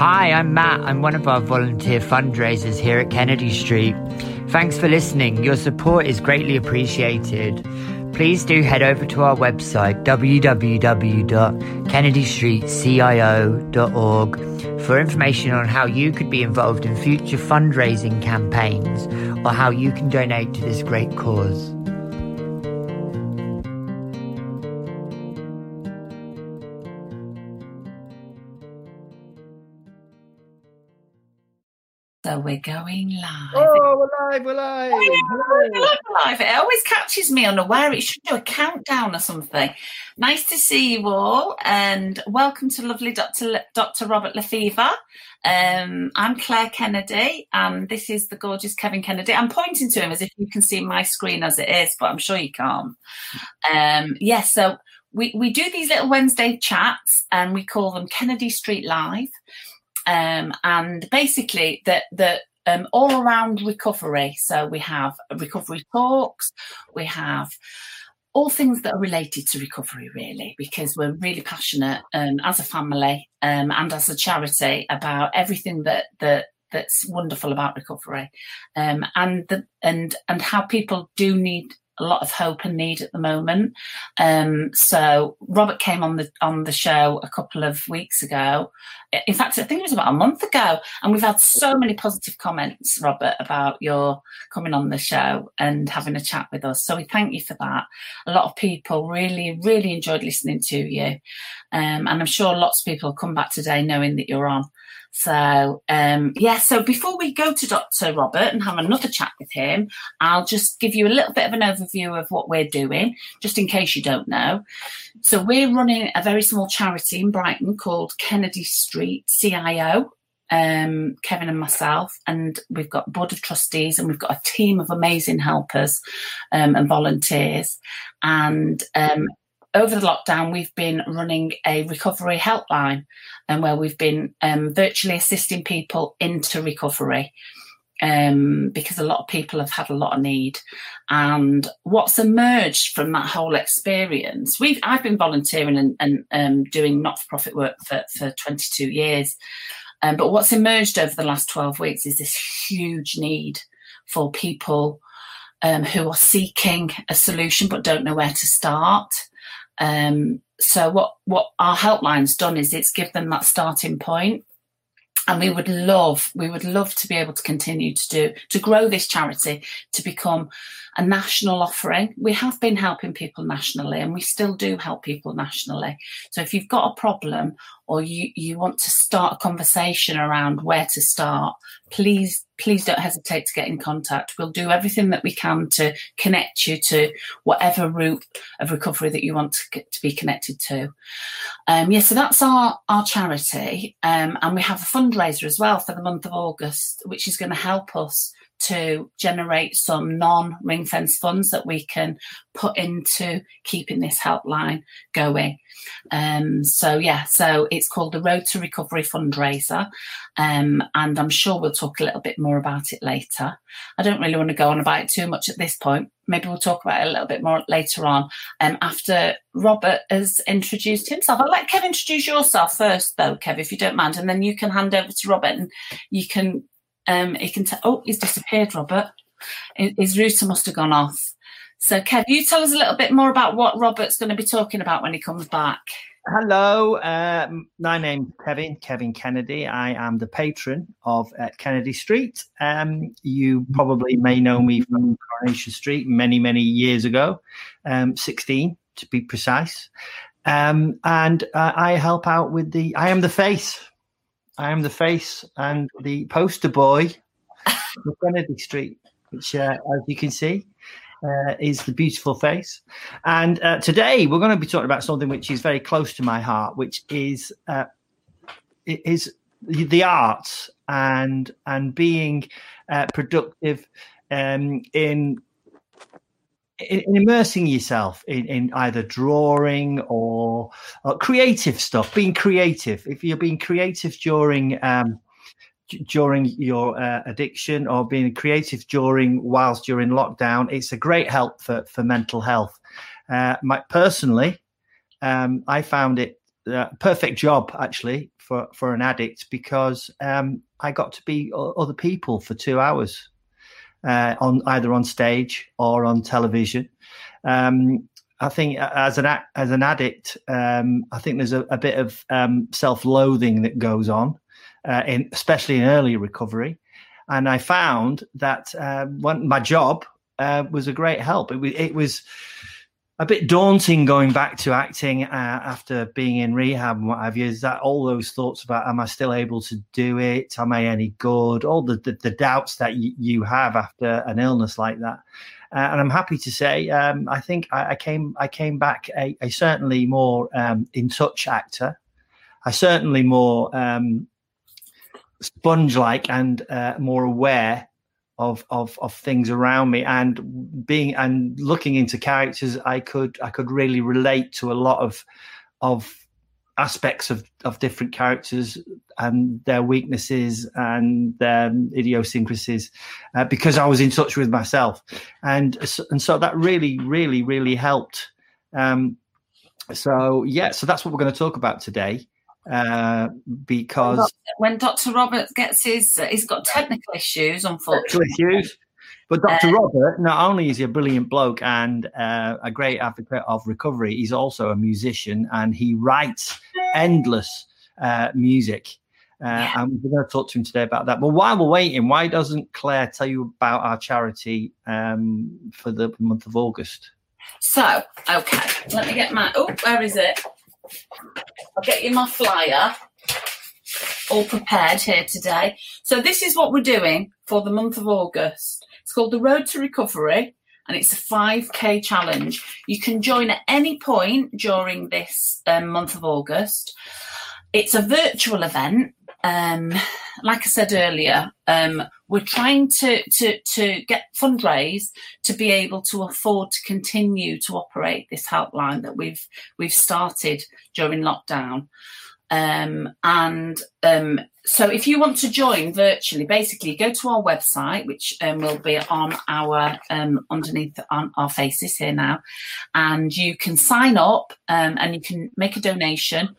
Hi, I'm Matt. I'm one of our volunteer fundraisers here at Kennedy Street. Thanks for listening. Your support is greatly appreciated. Please do head over to our website www.kennedystreetcio.org for information on how you could be involved in future fundraising campaigns or how you can donate to this great cause. So we're going live. Oh, we're live, we're live. We're live. It always catches me unaware. It should do a countdown or something. Nice to see you all, and welcome to lovely Dr. Le- Dr. Robert Lefever. Um, I'm Claire Kennedy, and this is the gorgeous Kevin Kennedy. I'm pointing to him as if you can see my screen as it is, but I'm sure you can't. Um, yes, yeah, so we, we do these little Wednesday chats, and we call them Kennedy Street Live. Um, and basically that that um, all around recovery. So we have recovery talks, we have all things that are related to recovery, really, because we're really passionate um, as a family um, and as a charity about everything that that that's wonderful about recovery, um, and the and and how people do need a lot of hope and need at the moment. Um, so Robert came on the on the show a couple of weeks ago. In fact, I think it was about a month ago, and we've had so many positive comments, Robert, about your coming on the show and having a chat with us. So we thank you for that. A lot of people really, really enjoyed listening to you, um, and I'm sure lots of people will come back today knowing that you're on. So, um, yeah, so before we go to Dr. Robert and have another chat with him, I'll just give you a little bit of an overview of what we're doing, just in case you don't know. So, we're running a very small charity in Brighton called Kennedy Street CIO. Um, Kevin and myself, and we've got board of trustees, and we've got a team of amazing helpers um, and volunteers. And um, over the lockdown, we've been running a recovery helpline and where we've been um, virtually assisting people into recovery. Um, because a lot of people have had a lot of need, and what's emerged from that whole experience, we've I've been volunteering and, and um, doing not for profit work for, for 22 years, um, but what's emerged over the last 12 weeks is this huge need for people um, who are seeking a solution but don't know where to start. Um, so what what our helpline's done is it's give them that starting point. And we would love we would love to be able to continue to do to grow this charity to become a national offering. We have been helping people nationally and we still do help people nationally. So if you've got a problem or you you want to start a conversation around where to start please please don't hesitate to get in contact. We'll do everything that we can to connect you to whatever route of recovery that you want to, to be connected to. Um, yeah so that's our our charity. Um, and we have a fundraiser as well for the month of august which is going to help us to generate some non ring fence funds that we can put into keeping this helpline going. Um, so, yeah, so it's called the Road to Recovery fundraiser. Um, and I'm sure we'll talk a little bit more about it later. I don't really want to go on about it too much at this point. Maybe we'll talk about it a little bit more later on um, after Robert has introduced himself. I'll let Kev introduce yourself first, though, Kev, if you don't mind, and then you can hand over to Robert and you can um, can. Oh, he's disappeared, Robert. His router must have gone off. So, Kev, you tell us a little bit more about what Robert's going to be talking about when he comes back. Hello, uh, my name's Kevin, Kevin Kennedy. I am the patron of uh, Kennedy Street. Um, you probably may know me from Coronation Street many, many years ago, um, 16 to be precise. Um, and uh, I help out with the, I am the face I am the face and the poster boy of Kennedy Street, which, uh, as you can see, uh, is the beautiful face. And uh, today we're going to be talking about something which is very close to my heart, which is uh, is the arts and and being uh, productive um, in in, immersing yourself in, in either drawing or, or, creative stuff, being creative. If you're being creative during um, during your uh, addiction or being creative during whilst you're in lockdown, it's a great help for for mental health. Uh, my, personally, um, I found it uh, perfect job actually for for an addict because um, I got to be other people for two hours uh, on either on stage or on television. Um, I think as an as an addict, um, I think there's a, a bit of um, self-loathing that goes on, uh, in especially in early recovery. And I found that when my job uh, was a great help. It, it was a bit daunting going back to acting uh, after being in rehab and what have you. Is that all those thoughts about am I still able to do it? Am I any good? All the the, the doubts that y- you have after an illness like that. Uh, and I'm happy to say, um, I think I, I, came I came back a, a certainly more um, in touch actor. I certainly more um, sponge like and uh, more aware of of of things around me. And being and looking into characters i could i could really relate to a lot of of aspects of of different characters and their weaknesses and their idiosyncrasies uh, because i was in touch with myself. And and so that really really really helped. Um so yeah so that's what we're going to talk about today uh, because when Dr. Robert gets his, uh, he's got technical issues, unfortunately. Technical Issues. But Dr. Uh, Robert, not only is he a brilliant bloke and uh, a great advocate of recovery, he's also a musician and he writes endless uh, music. Uh, yeah. And we're going to talk to him today about that. But while we're waiting, why doesn't Claire tell you about our charity um, for the month of August? So, okay, let me get my. Oh, where is it? I'll get you my flyer all prepared here today. So this is what we're doing for the month of August. It's called the Road to Recovery and it's a 5k challenge. You can join at any point during this um, month of August. It's a virtual event. Um, like I said earlier, um, we're trying to, to, to get fundraise to be able to afford to continue to operate this helpline that we've we've started during lockdown. Um, and um, so, if you want to join virtually, basically go to our website, which um, will be on our um, underneath on our faces here now, and you can sign up um, and you can make a donation.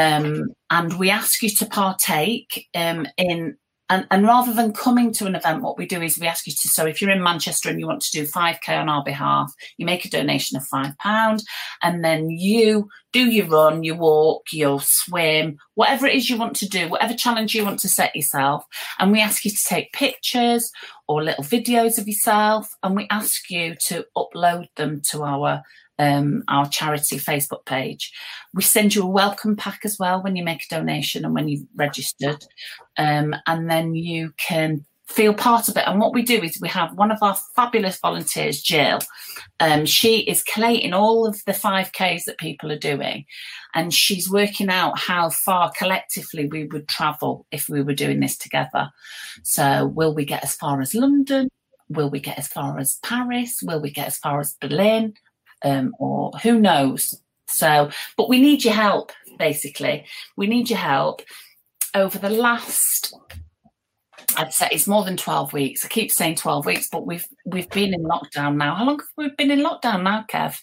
Um, and we ask you to partake um, in and, and rather than coming to an event, what we do is we ask you to. So if you're in Manchester and you want to do 5K on our behalf, you make a donation of £5 and then you do your run, you walk, you'll swim, whatever it is you want to do, whatever challenge you want to set yourself. And we ask you to take pictures or little videos of yourself and we ask you to upload them to our um, our charity Facebook page. We send you a welcome pack as well when you make a donation and when you've registered. Um, and then you can feel part of it. And what we do is we have one of our fabulous volunteers, Jill. Um, she is collating all of the 5Ks that people are doing. And she's working out how far collectively we would travel if we were doing this together. So, will we get as far as London? Will we get as far as Paris? Will we get as far as Berlin? Um, or who knows. So, but we need your help, basically. We need your help. Over the last, I'd say it's more than 12 weeks. I keep saying 12 weeks, but we've we've been in lockdown now. How long have we been in lockdown now, Kev?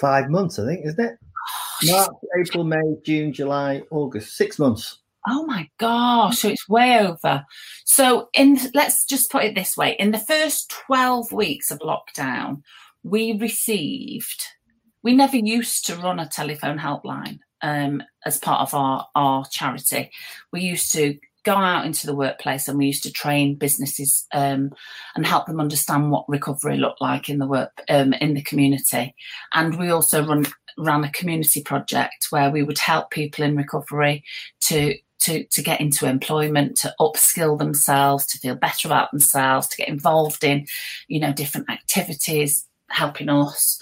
Five months, I think, isn't it? Oh, March, April, May, June, July, August. Six months. Oh my gosh, so it's way over. So in let's just put it this way. In the first 12 weeks of lockdown, we received, we never used to run a telephone helpline um, as part of our, our charity. We used to go out into the workplace and we used to train businesses um, and help them understand what recovery looked like in the work um, in the community. And we also run ran a community project where we would help people in recovery to to, to get into employment, to upskill themselves, to feel better about themselves, to get involved in, you know, different activities, helping us.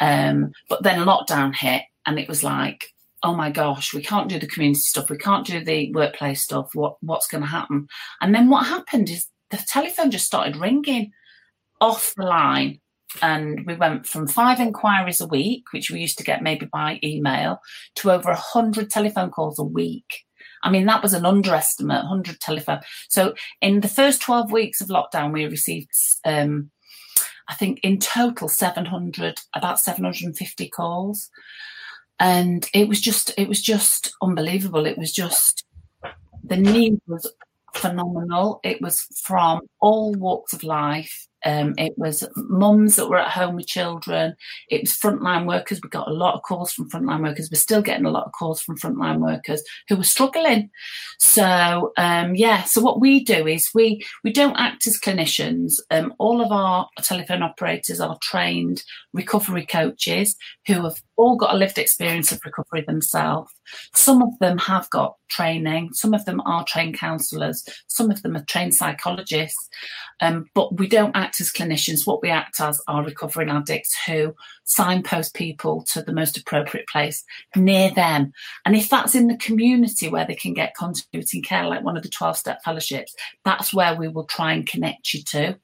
Um, but then lockdown hit, and it was like, oh my gosh, we can't do the community stuff, we can't do the workplace stuff. What what's going to happen? And then what happened is the telephone just started ringing off the line. And we went from five inquiries a week, which we used to get maybe by email, to over 100 telephone calls a week. I mean, that was an underestimate, 100 telephone. So in the first 12 weeks of lockdown, we received um, I think in total 700, about 750 calls. and it was just it was just unbelievable. It was just the need was phenomenal. It was from all walks of life. Um, it was mums that were at home with children. It was frontline workers. We got a lot of calls from frontline workers. We're still getting a lot of calls from frontline workers who were struggling. So um, yeah, so what we do is we we don't act as clinicians. Um, all of our telephone operators are trained recovery coaches who have all got a lived experience of recovery themselves. Some of them have got training. Some of them are trained counsellors. Some of them are trained psychologists. Um, but we don't act as clinicians. What we act as are recovering addicts who signpost people to the most appropriate place near them. And if that's in the community where they can get continuity care, like one of the 12 step fellowships, that's where we will try and connect you to.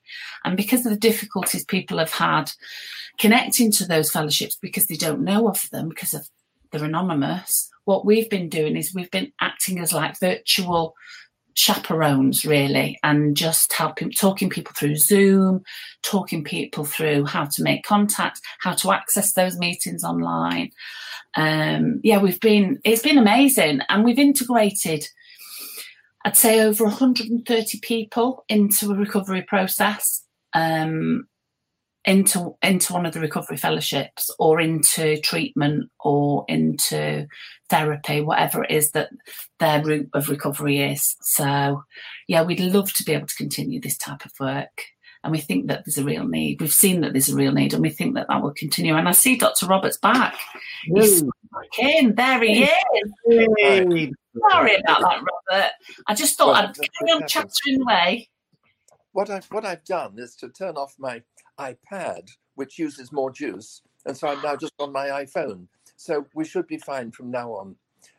And because of the difficulties people have had connecting to those fellowships because they don't know of them, because of they're anonymous, what we've been doing is we've been acting as like virtual chaperones really and just helping talking people through zoom talking people through how to make contact how to access those meetings online. Um yeah we've been it's been amazing and we've integrated i'd say over 130 people into a recovery process. Um into into one of the recovery fellowships or into treatment or into therapy whatever it is that their route of recovery is. So yeah we'd love to be able to continue this type of work. And we think that there's a real need. We've seen that there's a real need and we think that that will continue. And i see dr roberts back. He's back in. There he is. Sorry about that robert. I just thought well, i'd carry on chattering away. What I've what I've done is to turn off my iPad, which uses more juice, and so I'm now just on my iPhone. So we should be fine from now on.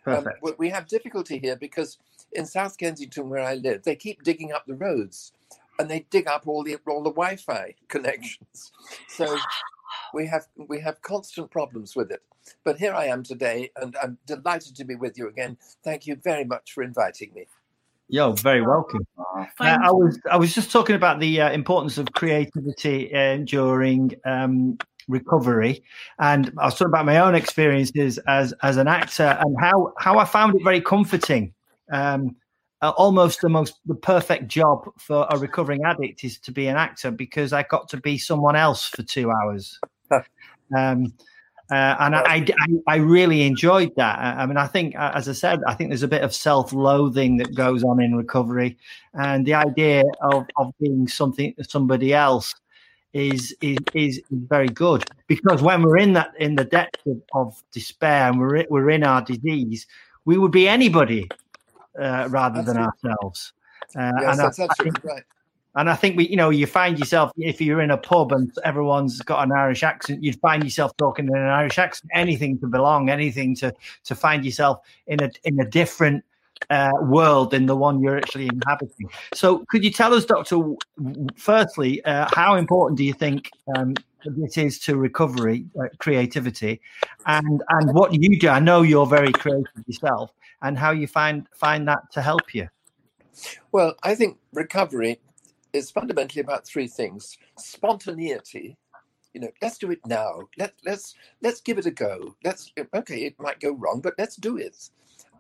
Um, we have difficulty here because in South Kensington, where I live, they keep digging up the roads, and they dig up all the all the Wi-Fi connections. So we have we have constant problems with it. But here I am today, and I'm delighted to be with you again. Thank you very much for inviting me. You're very welcome. Uh, I was I was just talking about the uh, importance of creativity uh, during um, recovery, and I was talking about my own experiences as as an actor and how how I found it very comforting. Um, uh, almost the most the perfect job for a recovering addict is to be an actor because I got to be someone else for two hours. um, uh, and I, I, I, really enjoyed that. I mean, I think, uh, as I said, I think there's a bit of self-loathing that goes on in recovery, and the idea of, of being something somebody else is is is very good because when we're in that in the depths of, of despair and we're we're in our disease, we would be anybody uh, rather that's than ourselves. Uh, yes, that's I, absolutely I think, right. And I think we, you know, you find yourself if you're in a pub and everyone's got an Irish accent, you'd find yourself talking in an Irish accent. Anything to belong, anything to to find yourself in a in a different uh, world than the one you're actually inhabiting. So, could you tell us, Doctor, firstly, uh, how important do you think um, this is to recovery, uh, creativity, and and what you do? I know you're very creative yourself, and how you find find that to help you. Well, I think recovery is fundamentally about three things: spontaneity. You know, let's do it now. Let let's let's give it a go. Let's okay, it might go wrong, but let's do it.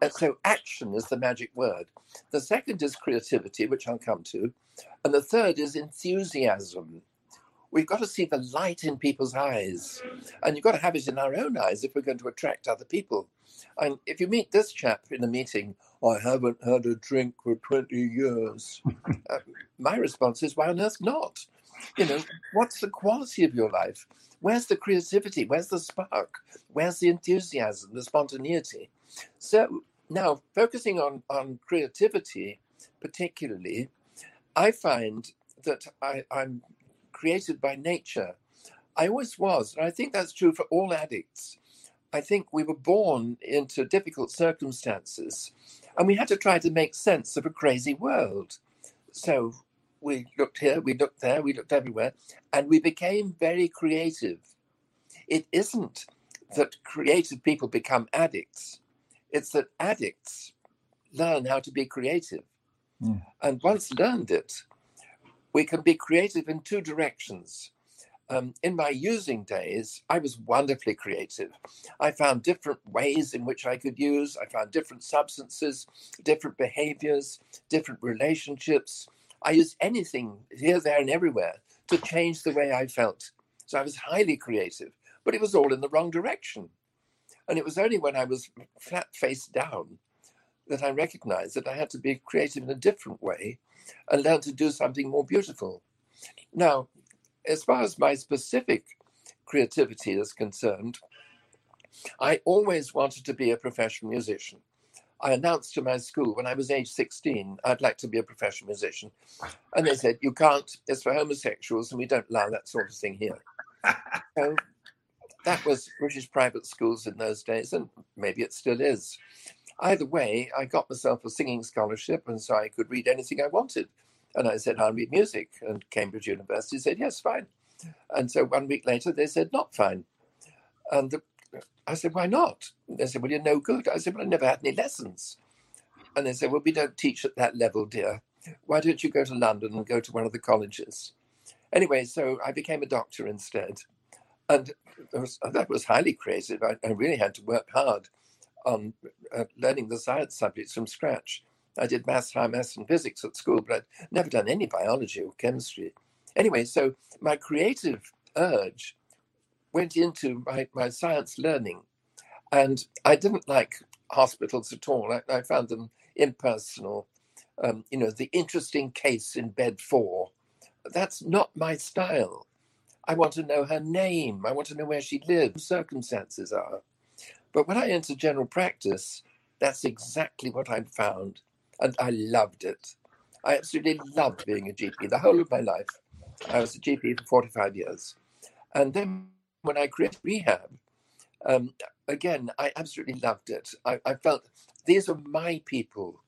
And so action is the magic word. The second is creativity, which I'll come to. And the third is enthusiasm. We've got to see the light in people's eyes. And you've got to have it in our own eyes if we're going to attract other people. And if you meet this chap in a meeting, I haven't had a drink for 20 years, uh, my response is, why on earth not? You know, what's the quality of your life? Where's the creativity? Where's the spark? Where's the enthusiasm, the spontaneity? So now, focusing on, on creativity particularly, I find that I, I'm created by nature. I always was, and I think that's true for all addicts. I think we were born into difficult circumstances and we had to try to make sense of a crazy world. So we looked here, we looked there, we looked everywhere, and we became very creative. It isn't that creative people become addicts, it's that addicts learn how to be creative. Mm. And once learned it, we can be creative in two directions. um, in my using days, I was wonderfully creative. I found different ways in which I could use, I found different substances, different behaviors, different relationships. I used anything here, there, and everywhere to change the way I felt. So I was highly creative, but it was all in the wrong direction. And it was only when I was flat face down that I recognized that I had to be creative in a different way and learn to do something more beautiful. Now, as far as my specific creativity is concerned, I always wanted to be a professional musician. I announced to my school when I was age 16, I'd like to be a professional musician. And they said, You can't, it's for homosexuals, and we don't allow that sort of thing here. so that was British private schools in those days, and maybe it still is. Either way, I got myself a singing scholarship, and so I could read anything I wanted. And I said, I'll read music. And Cambridge University said, yes, fine. And so one week later, they said, not fine. And the, I said, why not? They said, well, you're no good. I said, well, I never had any lessons. And they said, well, we don't teach at that level, dear. Why don't you go to London and go to one of the colleges? Anyway, so I became a doctor instead. And was, that was highly creative. I, I, really had to work hard on uh, learning the science subjects from scratch. I did maths, high maths, and physics at school, but I'd never done any biology or chemistry. Anyway, so my creative urge went into my, my science learning. And I didn't like hospitals at all. I, I found them impersonal. Um, you know, the interesting case in bed four. That's not my style. I want to know her name. I want to know where she lives, circumstances are. But when I entered general practice, that's exactly what I found and I loved it. I absolutely loved being a GP the whole of my life. I was a GP for 45 years. And then when I created rehab, um, again, I absolutely loved it. I, I, felt these are my people.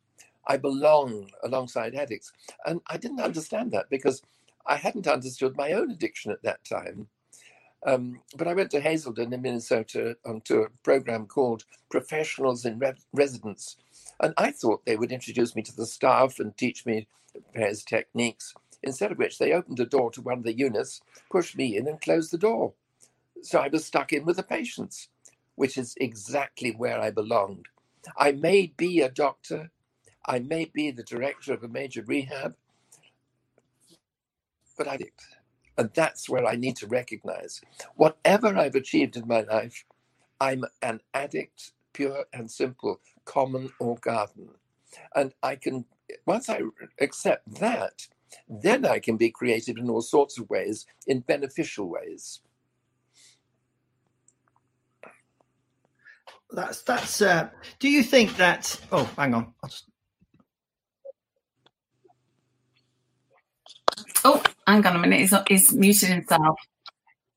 I belong alongside addicts. And I didn't understand that because I hadn't understood my own addiction at that time. Um, but I went to Hazelden in Minnesota onto a program called Professionals in Re- Residence, and I thought they would introduce me to the staff and teach me various techniques, instead of which they opened a door to one of the units, pushed me in, and closed the door. So I was stuck in with the patients, which is exactly where I belonged. I may be a doctor, I may be the director of a major rehab, but I did. And that's where I need to recognize whatever I've achieved in my life, I'm an addict, pure and simple, common or garden. And I can, once I accept that, then I can be creative in all sorts of ways, in beneficial ways. That's that's. Uh, do you think that? Oh, hang on. Just... Oh, hang on a minute. He's, he's muted himself.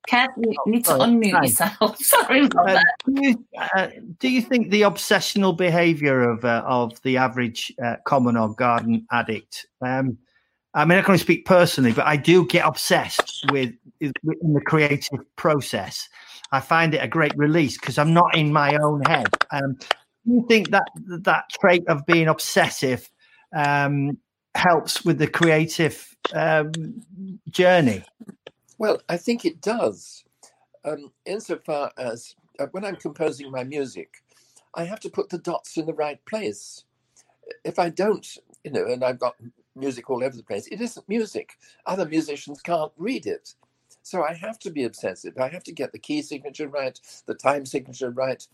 Kev, you oh, need to unmute yourself. Sorry about uh, that. Do you, uh, do you, think the obsessional behaviour of uh, of the average uh, common or garden addict? Um, I mean, I can only speak personally, but I do get obsessed with in the creative process. I find it a great release because I'm not in my own head. Um, do you think that that trait of being obsessive um, helps with the creative um, journey? Well, I think it does. Um, insofar as uh, when I'm composing my music, I have to put the dots in the right place. If I don't, you know, and I've got music all over the place, it isn't music. Other musicians can't read it. So I have to be obsessive. I have to get the key signature right, the time signature right,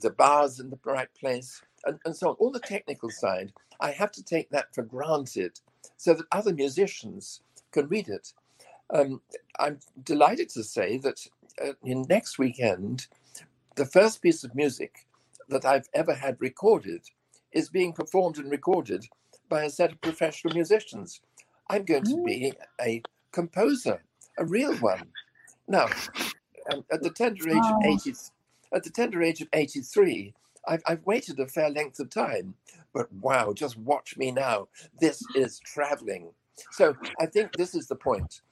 the bars in the right place, and, and so on. All the technical side, I have to take that for granted so that other musicians can read it. Um, I'm delighted to say that uh, in next weekend, the first piece of music that I've ever had recorded is being performed and recorded by a set of professional musicians. I'm going to be a composer, a real one. Now, um, at the tender age of 80, at the tender age of 83, I've, I've waited a fair length of time, but wow, just watch me now. This is traveling. So I think this is the point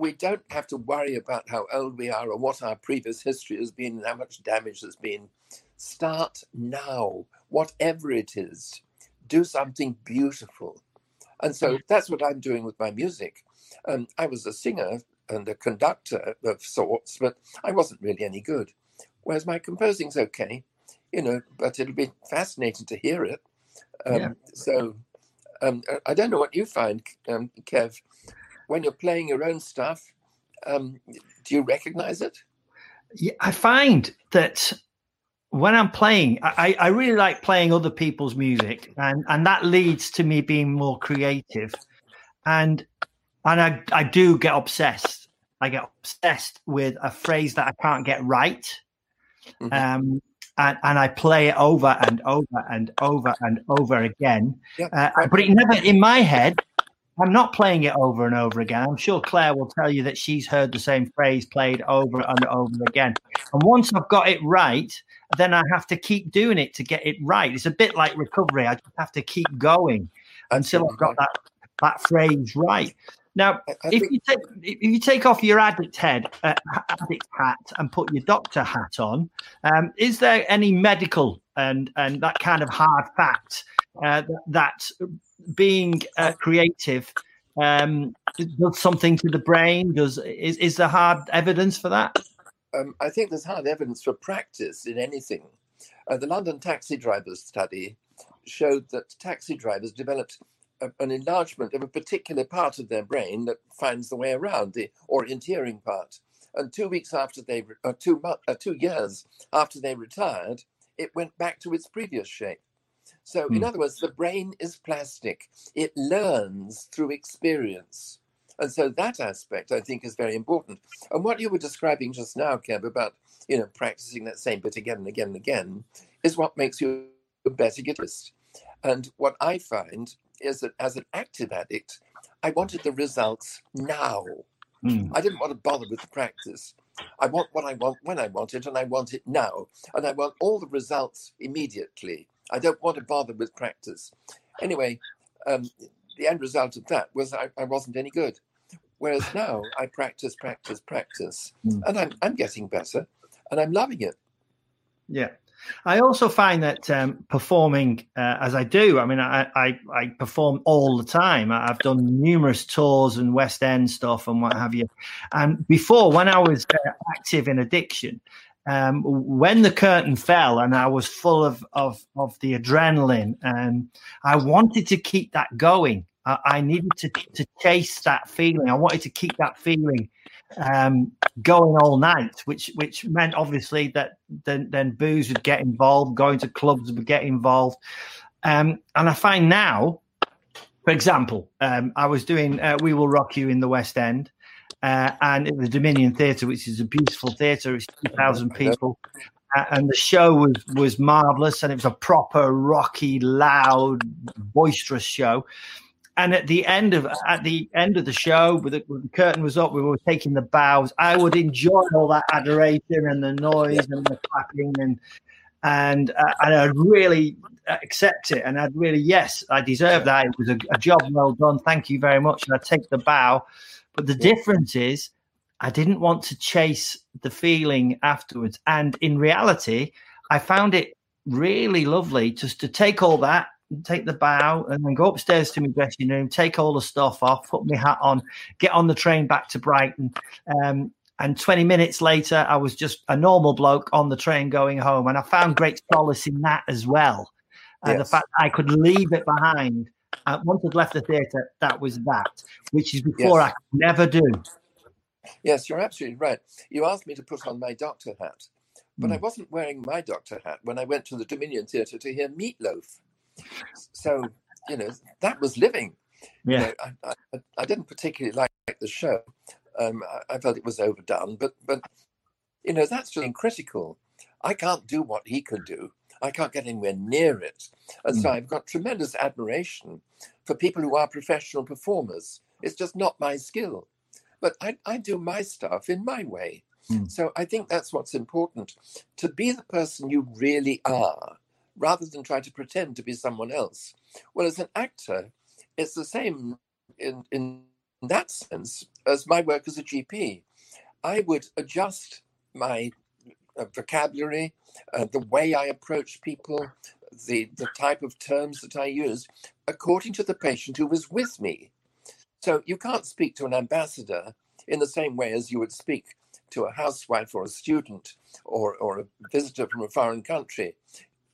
we don't have to worry about how old we are or what our previous history has been and how much damage there's been. Start now, whatever it is, do something beautiful. And so mm. that's what I'm doing with my music. Um, I was a singer and a conductor of sorts, but I wasn't really any good. Whereas my composing's okay, you know, but it'll be fascinating to hear it. Um, yeah. So um, I don't know what you find, um, Kev, when you're playing your own stuff. Um, do you recognize it? Yeah, I find that when I'm playing, I, I really like playing other people's music, and, and that leads to me being more creative. And and I, I do get obsessed. I get obsessed with a phrase that I can't get right. Mm-hmm. Um, and, and I play it over and over and over and over again. Uh, but it never, in my head, I'm not playing it over and over again. I'm sure Claire will tell you that she's heard the same phrase played over and over again. And once I've got it right, then I have to keep doing it to get it right. It's a bit like recovery. I just have to keep going until I've got that that phrase right. Now, I, I if think... you take if you take off your addict head, uh, addict hat, and put your doctor hat on, um, is there any medical and and that kind of hard fact uh, that being uh, creative um, does something to the brain? Does is is there hard evidence for that? Um, I think there's hard evidence for practice in anything. Uh, the London taxi drivers study showed that taxi drivers developed an enlargement of a particular part of their brain that finds the way around the orienteering part. And two weeks after they, uh, two, uh, two years after they retired, it went back to its previous shape. So, mm. in hmm. other words, the brain is plastic. It learns through experience. And so that aspect, I think, is very important. And what you were describing just now, Kev, about you know practicing that same bit again and again and again, is what makes you a better guitarist. And what I find is that as an active addict, I wanted the results now. Mm. I didn't want to bother with the practice. I want what I want when I want it, and I want it now. And I want all the results immediately. I don't want to bother with practice. Anyway, um, the end result of that was I, I, wasn't any good. Whereas now I practice, practice, practice, mm. and I'm, I'm getting better and I'm loving it. Yeah. I also find that um, performing uh, as I do, I mean, I, I, I, perform all the time. I've done numerous tours and West End stuff and what have you. And before, when I was uh, active in addiction, um, when the curtain fell and I was full of, of, of the adrenaline, and I wanted to keep that going. I, I needed to, to chase that feeling. I wanted to keep that feeling um, going all night, which which meant obviously that then then booze would get involved, going to clubs would get involved, um, and I find now, for example, um, I was doing uh, "We Will Rock You" in the West End. Uh, and the Dominion Theatre, which is a beautiful theatre, it's two thousand people, uh, and the show was was marvelous, and it was a proper rocky, loud, boisterous show and at the end of at the end of the show, with the, the, curtain was up, we were taking the bows. I would enjoy all that adoration and the noise and the clapping and and uh, and I'd really accept it, and I'd really yes, I deserve that. It was a, a job well done. Thank you very much, and I take the bow. But the difference is, I didn't want to chase the feeling afterwards, and in reality, I found it really lovely just to take all that take the bow, and then go upstairs to my dressing room, take all the stuff off, put my hat on, get on the train back to Brighton. Um, and 20 minutes later, I was just a normal bloke on the train going home. And I found great solace in that as well. Yes. the fact I could leave it behind. Uh, once I'd left the theatre, that was that, which is before yes. I could never do. Yes, you're absolutely right. You asked me to put on my doctor hat, but mm. I wasn't wearing my doctor hat when I went to the Dominion Theatre to hear Meatloaf. So, you know, that was living. Yeah. You know, I, I, I, didn't particularly like the show. Um, I, I, felt it was overdone, but, but, you know, that's just critical. I can't do what he could do. I can't get anywhere near it. And mm. so I've got tremendous admiration for people who are professional performers. It's just not my skill. But I, I do my stuff in my way. Mm. So I think that's what's important to be the person you really are rather than try to pretend to be someone else. Well, as an actor, it's the same in, in that sense as my work as a GP. I would adjust my uh, vocabulary, uh, the way I approach people, the, the type of terms that I use, according to the patient who was with me. So you can't speak to an ambassador in the same way as you would speak to a housewife or a student or, or a visitor from a foreign country.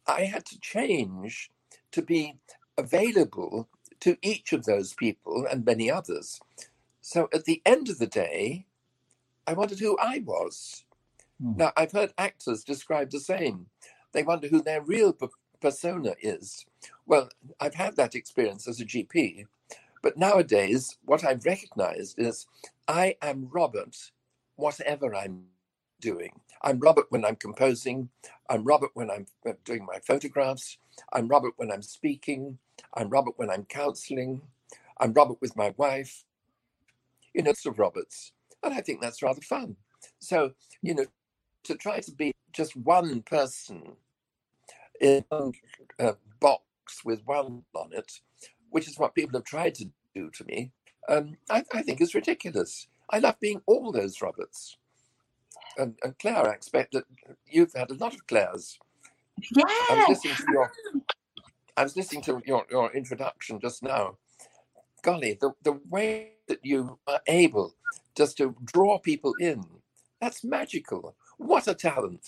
I had to change to be available to each of those people and many others. So at the end of the day, I wondered who I was. Mm. Now, I've heard actors describe the same. They wonder who their real persona is. Well, I've had that experience as a GP, but nowadays, what I've recognized is I am Robert, whatever I'm doing. I'm Robert when I'm composing. I'm Robert when I'm uh, doing my photographs. I'm Robert when I'm speaking. I'm Robert when I'm counseling. I'm Robert with my wife. You know, it's of Roberts. And I think that's rather fun. So, you know, to try to be just one person in a uh, box with one on it, which is what people have tried to do to me, um, I, I, think is ridiculous. I love being all those Roberts. And, and, Claire, I expect that you've had a lot of Claires. Yeah. I was listening to your, I was listening to your, your introduction just now. Golly, the, the way that you are able just to draw people in, that's magical. What a talent.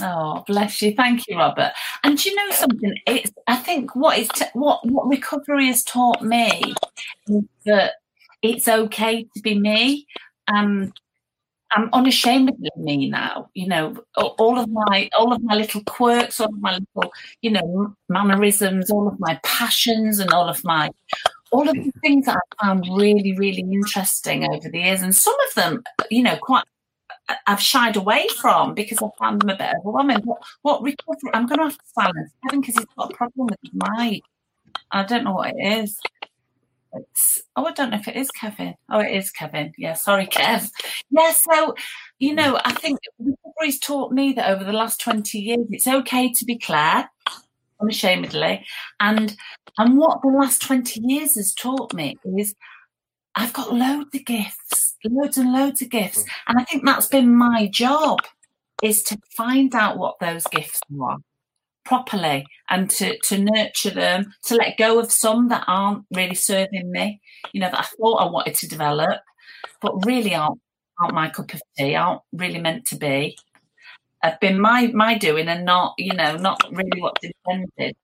Oh, bless you. Thank you, Robert. And you know something? It's I think what is t- what what recovery has taught me is that it's okay to be me. And I'm unashamedly me now. You know, all of my all of my little quirks, all of my little, you know, mannerisms, all of my passions, and all of my all of the things that I found really, really interesting over the years, and some of them, you know, quite I've shied away from because I found them a bit overwhelming. What, what recovery? I'm going to have to silence Kevin because he's got a problem with his mic. I don't know what it is. It's, oh, I don't know if it is Kevin. Oh, it is Kevin. Yeah, sorry, Kev. Yeah, so, you know, I think recovery's taught me that over the last 20 years, it's okay to be Claire, unashamedly. And, and what the last 20 years has taught me is I've got loads of gifts, loads and loads of gifts. Mm. And I think that's been my job is to find out what those gifts are properly and to, to nurture them, to let go of some that aren't really serving me, you know, that I thought I wanted to develop, but really aren't aren't my cup of tea, aren't really meant to be. Have been my my doing and not, you know, not really what's intended.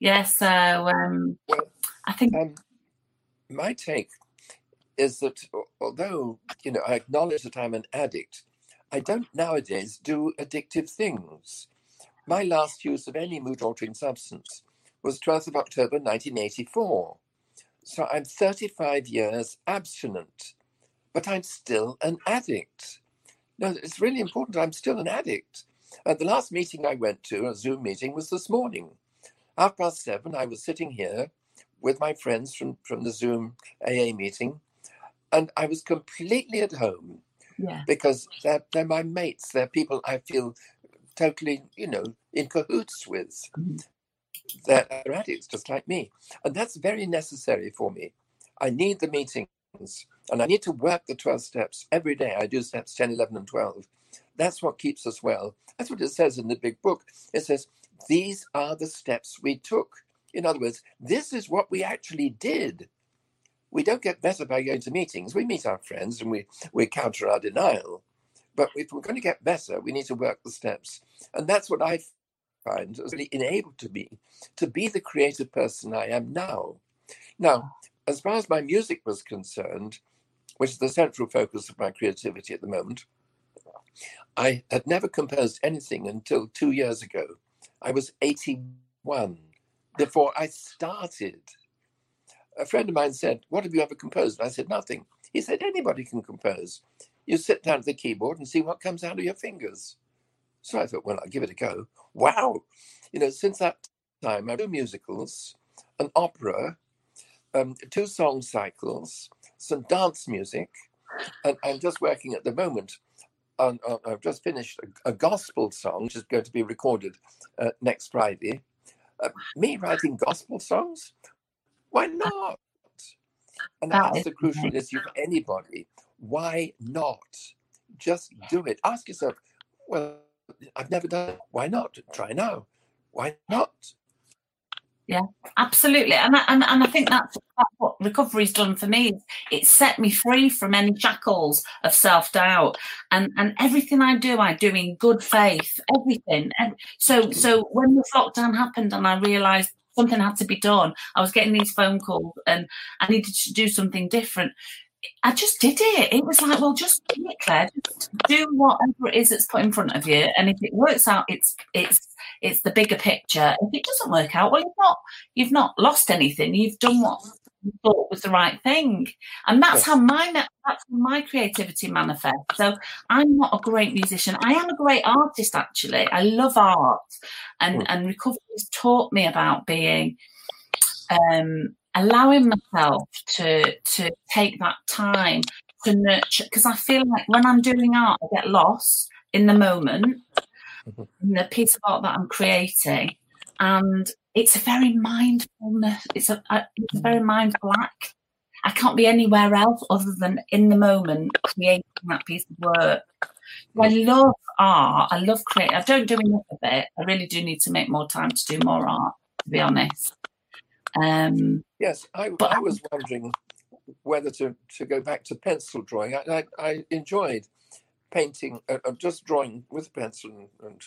Yeah, so um I think um, my take is that although you know I acknowledge that I'm an addict, I don't nowadays do addictive things. My last use of any mood altering substance was 12th of October 1984. So I'm 35 years abstinent, but I'm still an addict. No, it's really important. I'm still an addict. And the last meeting I went to, a Zoom meeting, was this morning. Half past seven, I was sitting here with my friends from, from the Zoom AA meeting, and I was completely at home yeah. because they're, they're my mates. They're people I feel totally, you know, in cahoots with. Mm-hmm. They're, they're addicts just like me. And that's very necessary for me. I need the meetings and I need to work the 12 steps every day. I do steps 10, 11, and 12. That's what keeps us well. That's what it says in the big book. It says, These are the steps we took. In other words, this is what we actually did we don't get better by going to meetings. We meet our friends and we, we counter our denial. But if we're going to get better, we need to work the steps. And that's what I find has really enabled to me to be the creative person I am now. Now, as far as my music was concerned, which is the central focus of my creativity at the moment, I had never composed anything until two years ago. I was 81 before I started a friend of mine said, What have you ever composed? I said, Nothing. He said, Anybody can compose. You sit down at the keyboard and see what comes out of your fingers. So I thought, Well, I'll give it a go. Wow. You know, since that time, I do musicals, an opera, um, two song cycles, some dance music, and I'm just working at the moment. On, on, I've just finished a, a, gospel song, which is going to be recorded uh, next Friday. Uh, me writing gospel songs? Why not? And that that's the crucial issue for anybody. Why not? Just do it. Ask yourself, well, I've never done it. Why not? Try now. Why not? yeah, absolutely, and I, and and I think that's, that's what recovery's done for me. It set me free from any shackles of self doubt, and and everything I do, I do in good faith. Everything, and so so when this lockdown happened, and I realised something had to be done, I was getting these phone calls, and I needed to do something different. I just did it. It was like, well, just do it, Claire. Just do whatever it is that's put in front of you, and if it works out, it's it's it's the bigger picture. If it doesn't work out, well, you've not you've not lost anything. You've done what you thought was the right thing, and that's yes. how my that's how my creativity manifests. So I'm not a great musician. I am a great artist, actually. I love art, and mm. and recovery has taught me about being. Um, allowing myself to to take that time to nurture because I feel like when I'm doing art, I get lost in the moment, mm-hmm. in the piece of art that I'm creating, and it's a very mindfulness. It's a, it's a very mindful act. I can't be anywhere else other than in the moment creating that piece of work. I love art. I love creating. I don't do enough of it. I really do need to make more time to do more art. To be honest. Um, yes, I, I was wondering whether to, to go back to pencil drawing. I, I, I enjoyed painting, uh, uh just drawing with pencil and, and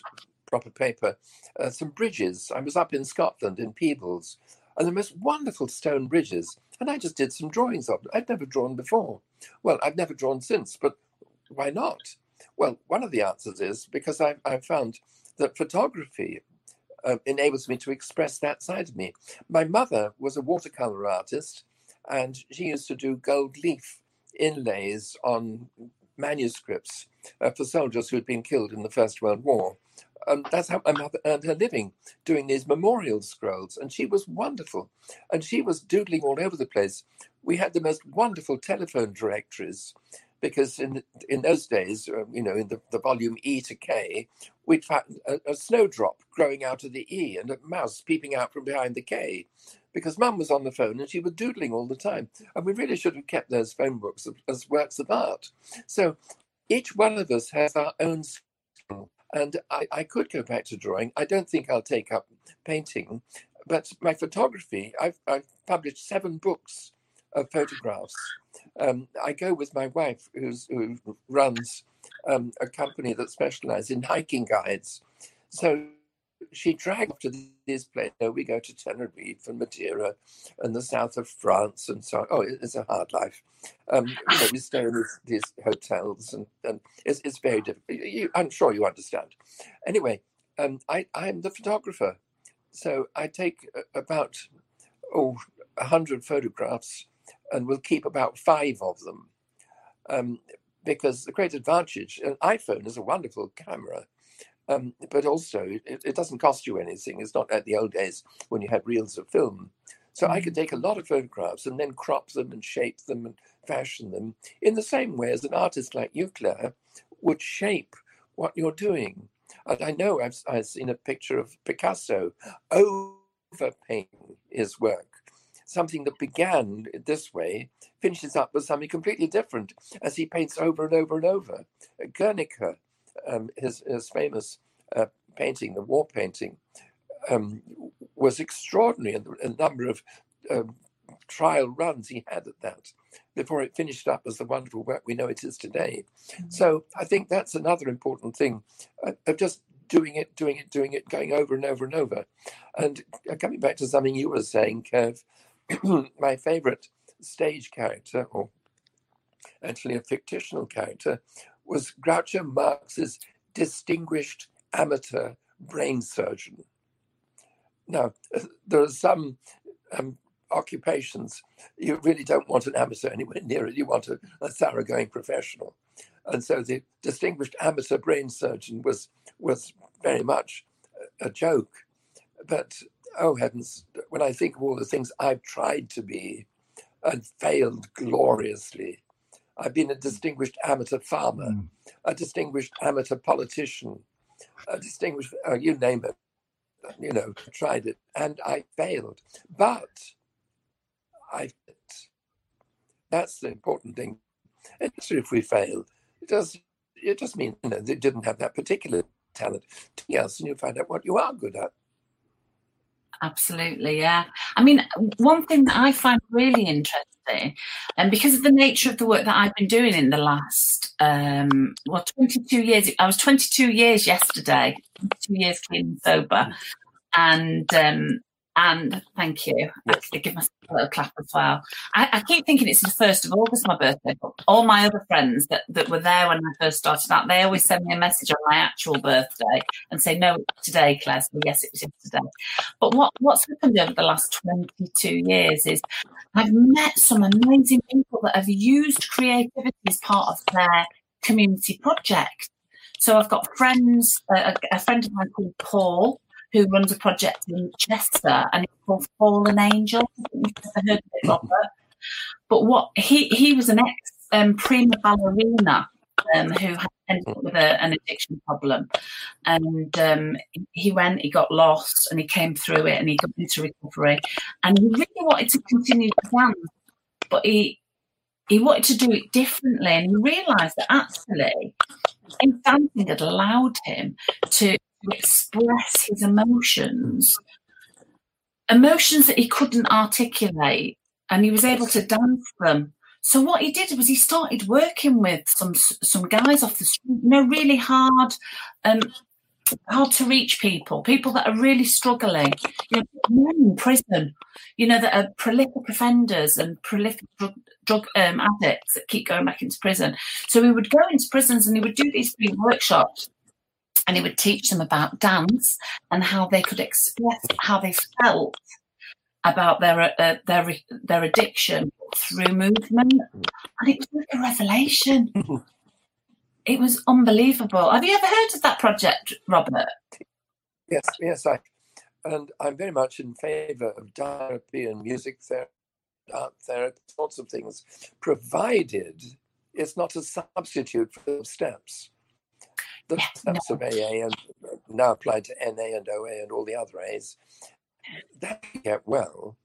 proper paper, uh, some bridges. I was up in Scotland in Peebles, and the most wonderful stone bridges, and I just did some drawings of them. I'd never drawn before. Well, I've never drawn since, but why not? Well, one of the answers is because I, I found that photography uh, enables me to express that side of me. My mother was a watercolor artist, and she used to do gold leaf inlays on manuscripts uh, for soldiers who had been killed in the First World War. And that's how my mother earned her living, doing these memorial scrolls. And she was wonderful. And she was doodling all over the place. We had the most wonderful telephone directories because in in those days, uh, you know, in the, the volume E to K, we'd find a, a, snowdrop growing out of the E and a mouse peeping out from behind the K, because Mum was on the phone and she was doodling all the time, and we really should have kept those phone books as works of art. So each one of us has our own skill, and I, I could go back to drawing. I don't think I'll take up painting, but my photography, I've, I've published seven books of photographs um, I go with my wife, who runs um, a company that specializes in hiking guides. So she dragged to these places. We go to Tenerife and Madeira and the south of France and so on. Oh, it's a hard life. Um, you know, we stay in these, hotels and, and it's, it's, very difficult. You, I'm sure you understand. Anyway, um, I, I'm the photographer. So I take about, oh, 100 photographs and we'll keep about five of them. Um, because the great advantage, an iPhone is a wonderful camera, um, but also it, it, doesn't cost you anything. It's not like the old days when you had reels of film. So I could mm. take a lot of photographs and then crop them and shape them and fashion them in the same way as an artist like you, Claire, would shape what you're doing. And I know I've, I've seen a picture of Picasso overpainting his work something that began this way finishes up with something completely different as he paints over and over and over. Guernica, um, his, his famous uh, painting, the war painting, um, was extraordinary in the, number of um, trial runs he had at that before it finished up as the wonderful work we know it is today. Mm-hmm. So I think that's another important thing uh, of just doing it, doing it, doing it, going over and over and over. And uh, coming back to something you were saying, Kev, my favorite stage character, or actually a fictional character, was Groucho Marx's distinguished amateur brain surgeon. Now, there are some um, occupations you really don't want an amateur anywhere near it. You want a, a thoroughgoing professional. And so the distinguished amateur brain surgeon was was very much a, joke. But oh heavens, when I think of all the things I've tried to be and failed gloriously, I've been a distinguished amateur farmer, mm. a distinguished amateur politician, a distinguished, uh, you name it, you know, tried it, and I failed. But I, that's the important thing. And if we fail, it does, it just means you know, they didn't have that particular talent. Yes, and you find out what you are good at. Absolutely, yeah. I mean, one thing that I find really interesting, and because of the nature of the work that I've been doing in the last, um, well, 22 years, I was 22 years yesterday, two years clean and sober. And um, and thank you. I give myself a little clap as well. I, I, keep thinking it's the first of August, my birthday. But all my other friends that, that were there when I first started out, they always send me a message on my actual birthday and say, "No, it's today, Claire." So yes, it was yesterday. But what what's happened over the last twenty two years is I've met some amazing people that have used creativity as part of their community project. So I've got friends, a, a friend of mine called Paul, who runs a project in Chester and it's called Fallen Angel. Never heard of it, Robert. But what he he was an ex um, prima ballerina um, who had ended up with a, an addiction problem, and um, he went, he got lost, and he came through it, and he got into recovery, and he really wanted to continue to dance, but he he wanted to do it differently, and he realised that actually, in dancing had allowed him to express his emotions, emotions that he couldn't articulate, and he was able to dance them. So what he did was he started working with some some guys off the street, you know, really hard, um, hard to reach people, people that are really struggling, you know, men in prison, you know, that are prolific offenders and prolific drug, drug um, addicts that keep going back into prison. So he would go into prisons and he would do these free workshops and he would teach them about dance and how they could express how they felt about their uh, their their addiction through movement, and it was like a revelation. it was unbelievable. Have you ever heard of that project, Robert? Yes, yes, I and I'm very much in favour of therapy and music therapy, art therapy, sorts of things, provided it's not a substitute for steps the yeah, steps no. of AA and uh, now applied to NA and OA and all the other A's, that get well.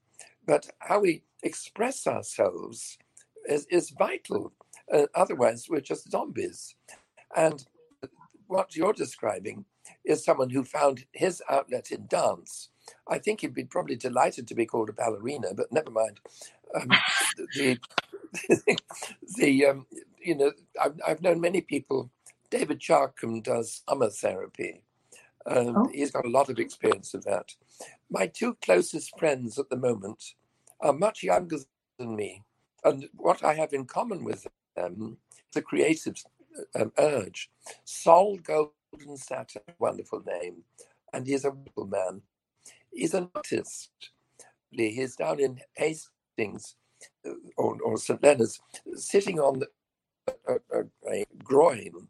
But how we express ourselves is, is vital. Uh, otherwise, we're just zombies. And what you're describing is someone who found his outlet in dance. I think he'd be probably delighted to be called a ballerina, but never mind. Um, the the um, you know I've, I've known many people David Charkham does summer therapy, and oh. he's got a lot of experience of that. My two closest friends at the moment are much younger than me, and what I have in common with them is a creative um, urge. Sol Golden Saturn, wonderful name, and he's a wonderful man. He's an artist. He's down in Hastings uh, or, or St. Leonard's, sitting on a, a, a groin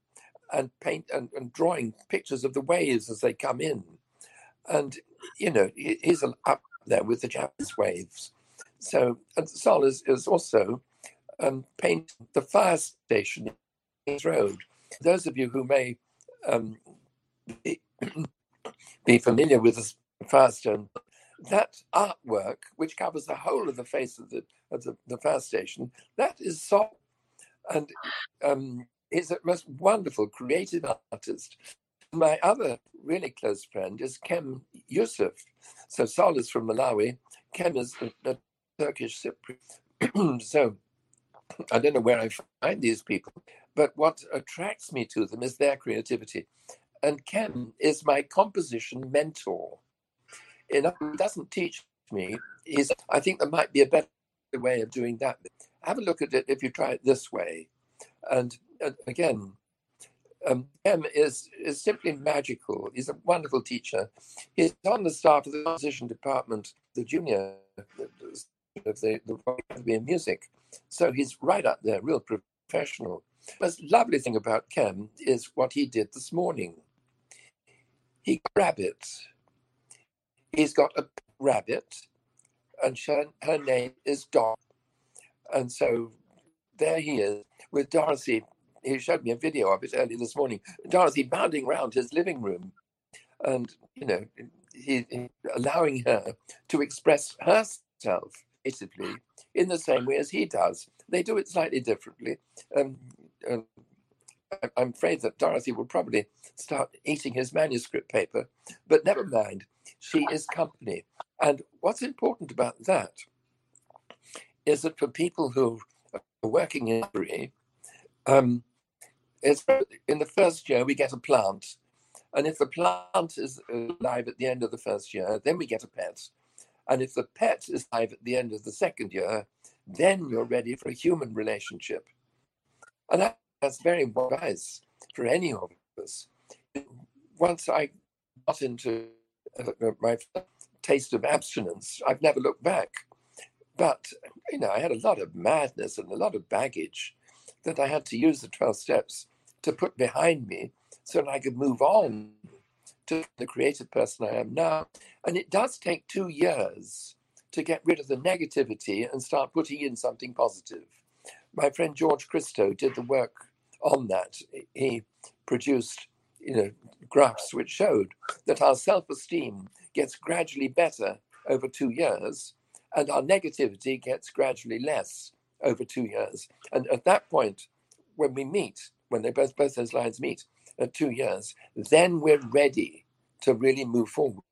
and paint and, and drawing pictures of the waves as they come in. And, you know, he's up there with the Japanese waves. So, and Sol is, is also um, paint the fire station in Road. Those of you who may um, be, be, familiar with the station, that artwork, which covers the whole of the face of the of the, the fire station, that is Sol. And um, is a most wonderful creative artist. My other really close friend is Kem Yusuf. So Sol is from Malawi. Kem is a, Turkish Cypriot. so I don't know where I find these people, but what attracts me to them is their creativity. And Kem is my composition mentor. He doesn't teach me. I think there might be a better way of doing that. Have a look at it if you try it this way. And again, um, M is is simply magical. He's a wonderful teacher. He's on the staff of the composition department, the junior of the, the Academy of Music. So he's right up there, real professional. The lovely thing about Kem is what he did this morning. He rabbit. He's got a rabbit, and her, her name is Dot. And so there he is with Dorothy he showed me a video of it early this morning. Dorothy bounding around his living room, and you know, he, he allowing her to express herself creatively in the same way as he does. They do it slightly differently. Um, uh, I'm afraid that Dorothy will probably start eating his manuscript paper, but never mind. She is company. And what's important about that is that for people who are working in recovery, um, it's in the first year we get a plant, and if the plant is alive at the end of the first year, then we get a pet, and if the pet is alive at the end of the second year, then you're ready for a human relationship, and that, that's very wise for any of us. Once I got into uh, my taste of abstinence, I've never looked back. But, you know, I had a lot of madness and a lot of baggage that I had to use the 12 steps to put behind me so that I could move on to the creative person I am now. And it does take two years to get rid of the negativity and start putting in something positive. My friend George Christo did the work on that. He produced, you know, graphs which showed that our self-esteem gets gradually better over two years and our negativity gets gradually less over two years. And at that point, when we meet, when they both both those lines meet at two years, then we're ready to really move forward.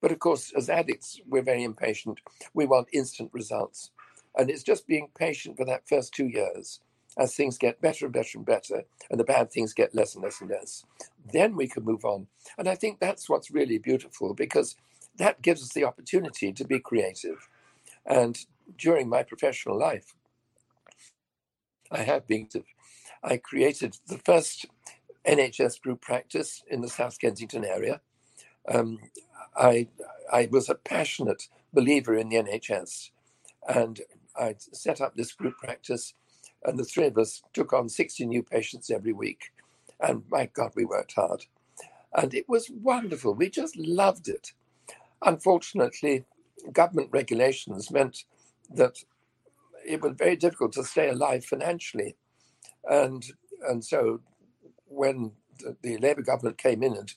But of course, as addicts, we're very impatient. We want instant results. And it's just being patient for that first two years as things get better and better and better, and the bad things get less and less and less. Then we can move on. And I think that's what's really beautiful because that gives us the opportunity to be creative and during my professional life, I have been, I created the first NHS group practice in the South Kensington area. Um, I, I was a passionate believer in the NHS, and I set up this group practice, and the three of us took on 60 new patients every week. And my God, we worked hard. And it was wonderful. We just loved it. Unfortunately, government regulations meant that it was very difficult to stay alive financially. And, and so when the, the Labour government came in and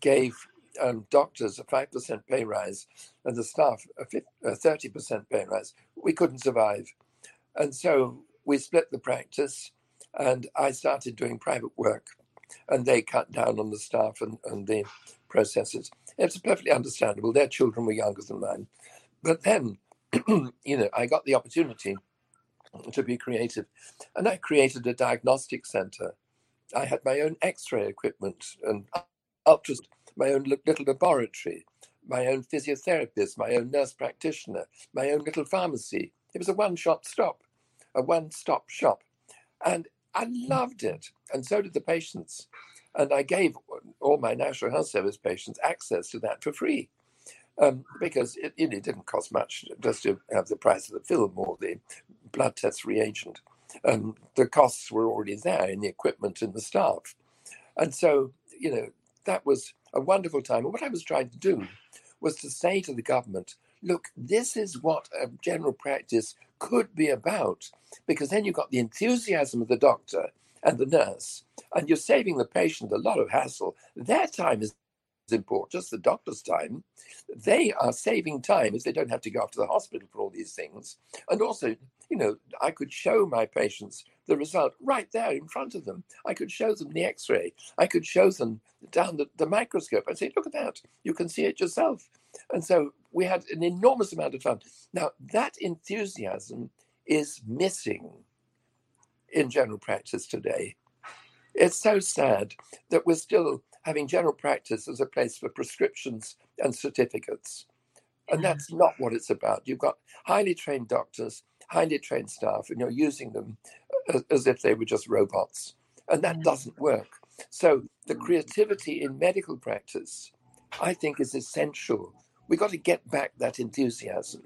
gave um, doctors a 5% pay rise and the staff a 30% pay rise, we couldn't survive. And so we split the practice and I started doing private work and they cut down on the staff and, and the processes. It's perfectly understandable. Their children were younger than mine. But then, you know, I got the opportunity to be creative, and I created a diagnostic center. I had my own X-ray equipment and ultrasound, my own little laboratory, my own physiotherapist, my own nurse practitioner, my own little pharmacy. It was a one-shop stop, a one-stop shop, and I loved it, and so did the patients. And I gave all my National Health Service patients access to that for free um, because it, didn't cost much just to have the price of the film or the blood test reagent. And the costs were already there in the equipment and the staff. And so, you know, that was a wonderful time. And what I was trying to do was to say to the government, look, this is what a general practice could be about, because then you've got the enthusiasm of the doctor and the nurse, and you're saving the patient a lot of hassle. Their time is important, just the doctor's time. They are saving time as they don't have to go off to the hospital for all these things. And also, you know, I could show my patients the result right there in front of them. I could show them the x ray. I could show them down the, the microscope. I'd say, look at that. You can see it yourself. And so we had an enormous amount of fun. Now, that enthusiasm is missing in general practice today. It's so sad that we're still having general practice as a place for prescriptions and certificates. And that's not what it's about. You've got highly trained doctors, highly trained staff, and you're using them uh, as, as if they were just robots. And that doesn't work. So the mm. creativity in medical practice, I think, is essential. We've got to get back that enthusiasm.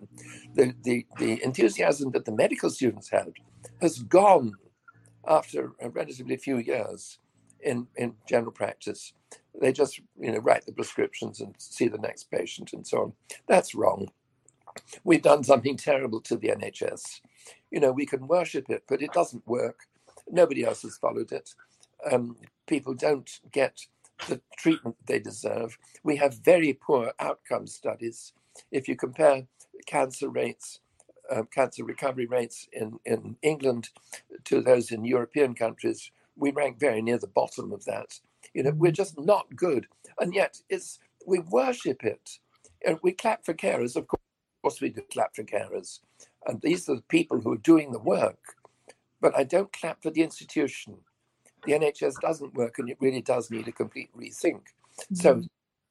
The, the, the enthusiasm that the medical students had has gone after a relatively few years in, in general practice. They just, you know, write the prescriptions and see the next patient and so on. That's wrong. We've done something terrible to the NHS. You know, we can worship it, but it doesn't work. Nobody else has followed it. Um, people don't get the treatment they deserve. We have very poor outcome studies. If you compare cancer rates, uh, cancer recovery rates in, in England to those in European countries, we rank very near the bottom of that. You know, we're mm-hmm. just not good, and yet it's we worship it. we clap for carers, of course, we do clap for carers. And these are the people who are doing the work. But I don't clap for the institution. The NHS doesn't work and it really does need a complete rethink. Mm-hmm. So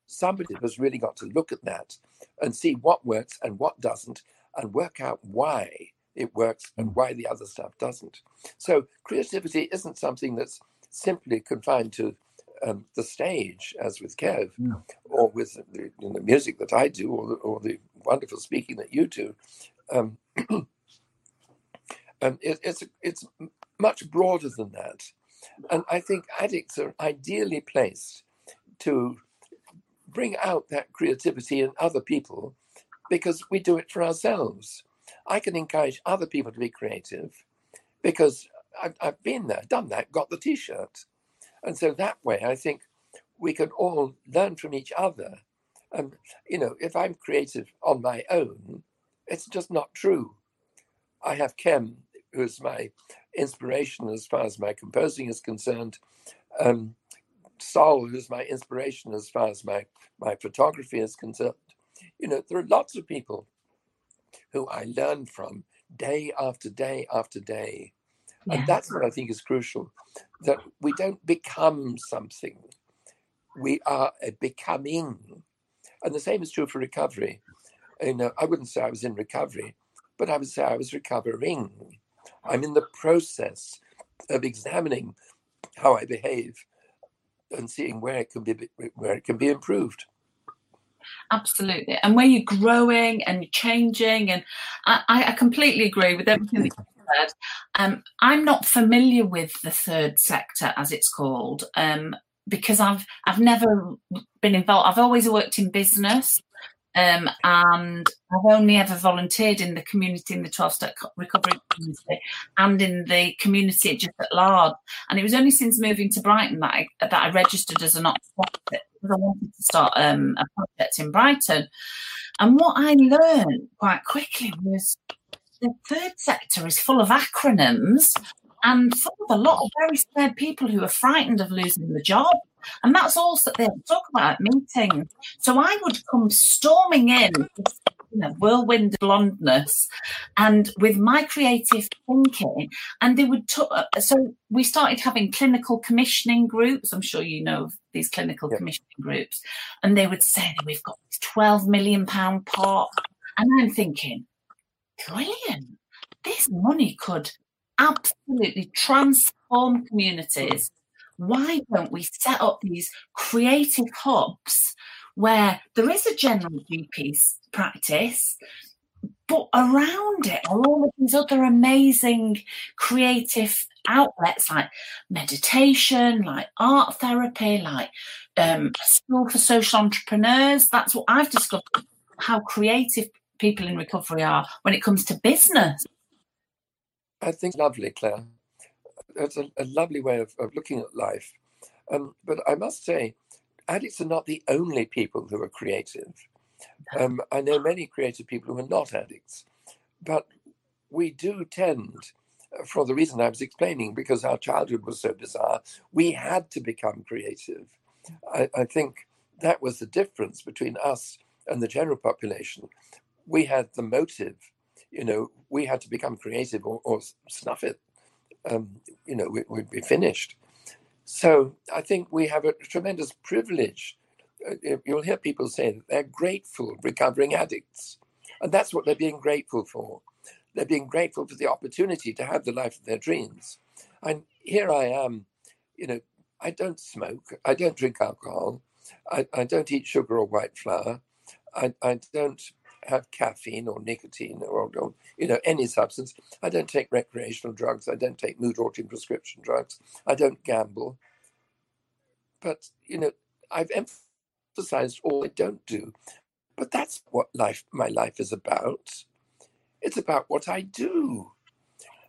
somebody has really got to look at that and see what works and what doesn't and work out why it works and mm. why the other stuff doesn't. So creativity isn't something that's simply confined to um, the stage, as with Kev, no. or with the, you know, music that I do, or the, or the wonderful speaking that you do. Um, and it, it's it's much broader than that. And I think addicts are ideally placed to bring out that creativity in other people because we do it for ourselves. I can encourage other people to be creative because I've, I've been there, done that, got the t shirt. And so that way, I think we can all learn from each other. And, you know, if I'm creative on my own, it's just not true. I have Kem, who's my inspiration as far as my composing is concerned. Um, Sol, who's my inspiration as far as my, my photography is concerned. You know, there are lots of people who I learn from day after day after day. Yeah. And that's what I think is crucial that we don't become something, we are a becoming. And the same is true for recovery. You know, I wouldn't say I was in recovery, but I would say I was recovering. I'm in the process of examining how I behave and seeing where it can be where it can be improved. Absolutely, and where you're growing and changing, and I, I completely agree with everything that you said. Um, I'm not familiar with the third sector, as it's called, um, because I've I've never been involved. I've always worked in business, um, and I've only ever volunteered in the community, in the 12 step recovery community, and in the community just at large. And it was only since moving to Brighton that I, that I registered as a not for profit because I wanted to start um, a project in Brighton. And what I learned quite quickly was the third sector is full of acronyms and full of a lot of very scared people who are frightened of losing the job. And that's also they talk about at meetings. So I would come storming in, you know, whirlwind blondness, and with my creative thinking, and they would. T- uh, so we started having clinical commissioning groups. I'm sure you know these clinical commissioning groups, and they would say we've got this 12 million pound pot, and I'm thinking, brilliant. This money could absolutely transform communities why don't we set up these creative hubs where there is a general GP practice, but around it are all of these other amazing creative outlets like meditation, like art therapy, like um, school for social entrepreneurs. That's what I've discovered how creative people in recovery are when it comes to business. I think lovely, Claire That's a, a lovely way of, of, looking at life. Um, but I must say, addicts are not the only people who are creative. Um, I know many creative people who are not addicts, but we do tend, uh, for the reason I was explaining, because our childhood was so bizarre, we had to become creative. I, I think that was the difference between us and the general population. We had the motive, you know, we had to become creative or, or snuff it um, you know, we, would be finished. So I think we have a tremendous privilege. Uh, you'll hear people say that they're grateful recovering addicts. And that's what they're being grateful for. They're being grateful for the opportunity to have the life of their dreams. And here I am, you know, I don't smoke, I don't drink alcohol, I, I don't eat sugar or white flour, I, I don't have caffeine or nicotine or, or, you know any substance. I don't take recreational drugs. I don't take mood altering prescription drugs. I don't gamble. But you know, I've emphasized all I don't do. But that's what life my life is about. It's about what I do.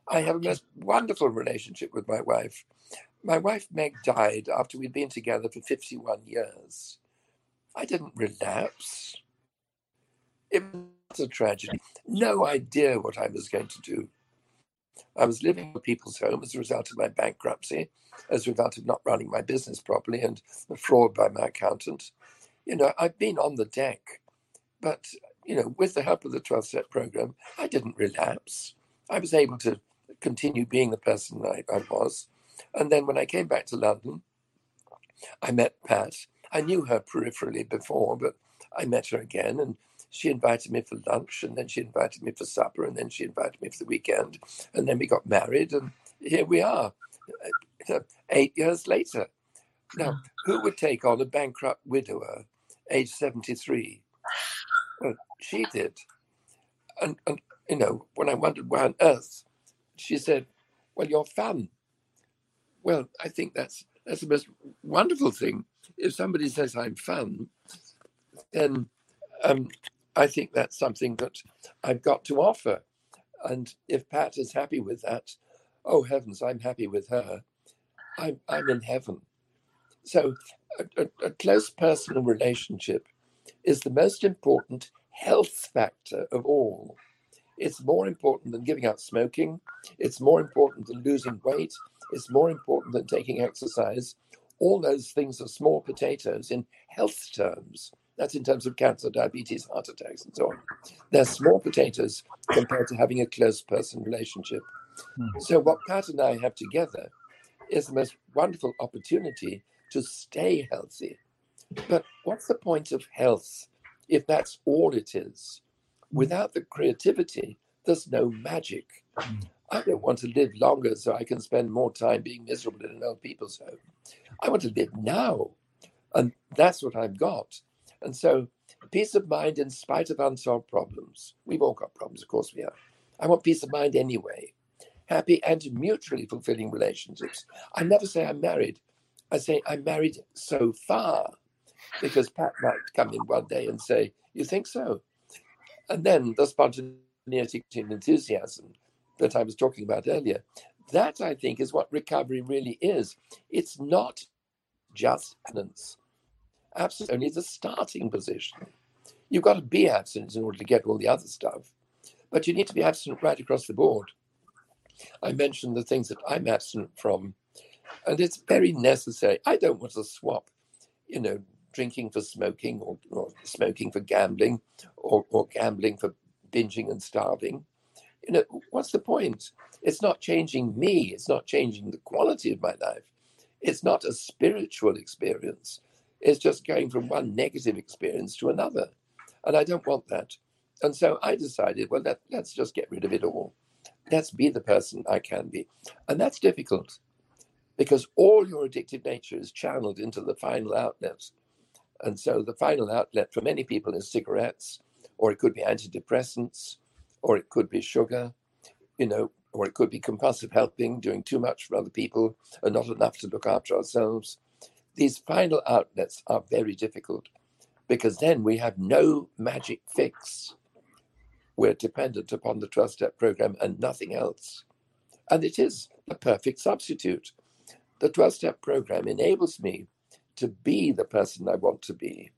I have a most wonderful relationship with my wife. My wife Meg died after we'd been together for 51 years. I didn't relapse. It was a tragedy. No idea what I was going to do. I was living in people's home as a result of my bankruptcy, as a result of not running my business properly and the fraud by my accountant. You know, I've been on the deck but you know, with the help of the 12 step program, I didn't relapse. I was able to continue being the person I, I was. And then when I came back to London, I met Pat. I knew her peripherally before, but I met her again and she invited me for lunch and then she invited me for supper and then she invited me for the weekend. And then we got married and here we are, uh, eight years later. Now, who would take on a bankrupt widower, age 73? Well, she did. And, and, you know, when I wondered why on earth, she said, Well, you're fun. Well, I think that's that's the most wonderful thing. If somebody says I'm fun, then um, I think that's something that I've got to offer. And if Pat is happy with that, oh heavens, I'm happy with her. I'm I'm in heaven. So a, a, a close personal relationship is the most important health factor of all. It's more important than giving up smoking. It's more important than losing weight. It's more important than taking exercise. All those things are small potatoes in health terms. That's in terms of cancer, diabetes, heart attacks, and so on. They're small potatoes compared to having a close person relationship. Mm. So, what Pat and I have together is the most wonderful opportunity to stay healthy. But what's the point of health if that's all it is? Without the creativity, there's no magic. Mm. I don't want to live longer so I can spend more time being miserable in an old people's home. I want to live now. And that's what I've got. And so, peace of mind in spite of unsolved problems. We've all got problems, of course we have. I want peace of mind anyway. Happy and mutually fulfilling relationships. I never say I'm married. I say I'm married so far because Pat might come in one day and say, You think so? And then the spontaneity and enthusiasm that I was talking about earlier, that I think is what recovery really is. It's not just abstinence. Abstinence only is a starting position. You've got to be abstinent in order to get all the other stuff, but you need to be abstinent right across the board. I mentioned the things that I'm abstinent from, and it's very necessary. I don't want to swap, you know, drinking for smoking or, or smoking for gambling or, or gambling for binging and starving. You know, what's the point? It's not changing me, it's not changing the quality of my life. It's not a spiritual experience. It's just going from one negative experience to another. And I don't want that. And so I decided, well, let, let's just get rid of it all. Let's be the person I can be. And that's difficult because all your addictive nature is channeled into the final outlet. And so the final outlet for many people is cigarettes, or it could be antidepressants, or it could be sugar, you know, or it could be compulsive helping, doing too much for other people and not enough to look after ourselves. These final outlets are very difficult because then we have no magic fix. We're dependent upon the 12 step program and nothing else. And it is a perfect substitute. The 12 step program enables me to be the person I want to be.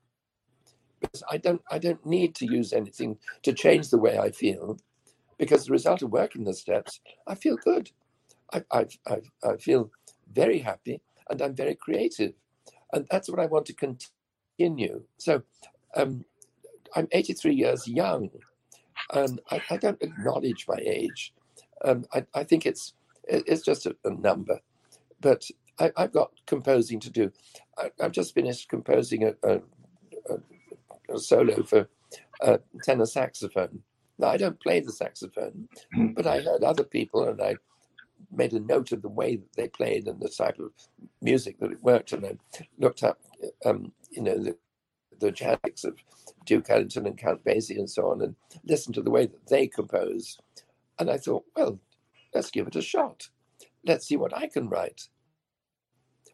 Because I don't, I don't need to use anything to change the way I feel, because the result of working the steps, I feel good. I, I, I, I feel very happy and I'm very creative. And that's what I want to continue. So um, I'm 83 years young, and I, I don't acknowledge my age. Um, I, I, think it's it's just a, a number, but I, have got composing to do. I, have just finished composing a, a, a, a solo for tenor saxophone. Now, I don't play the saxophone, but I heard other people and I made a note of the way that they played and the type of music that it worked. And I looked up, um, you know, the, the genetics of Duke Ellington and Count Basie and so on, and listened to the way that they compose. And I thought, well, let's give it a shot. Let's see what I can write.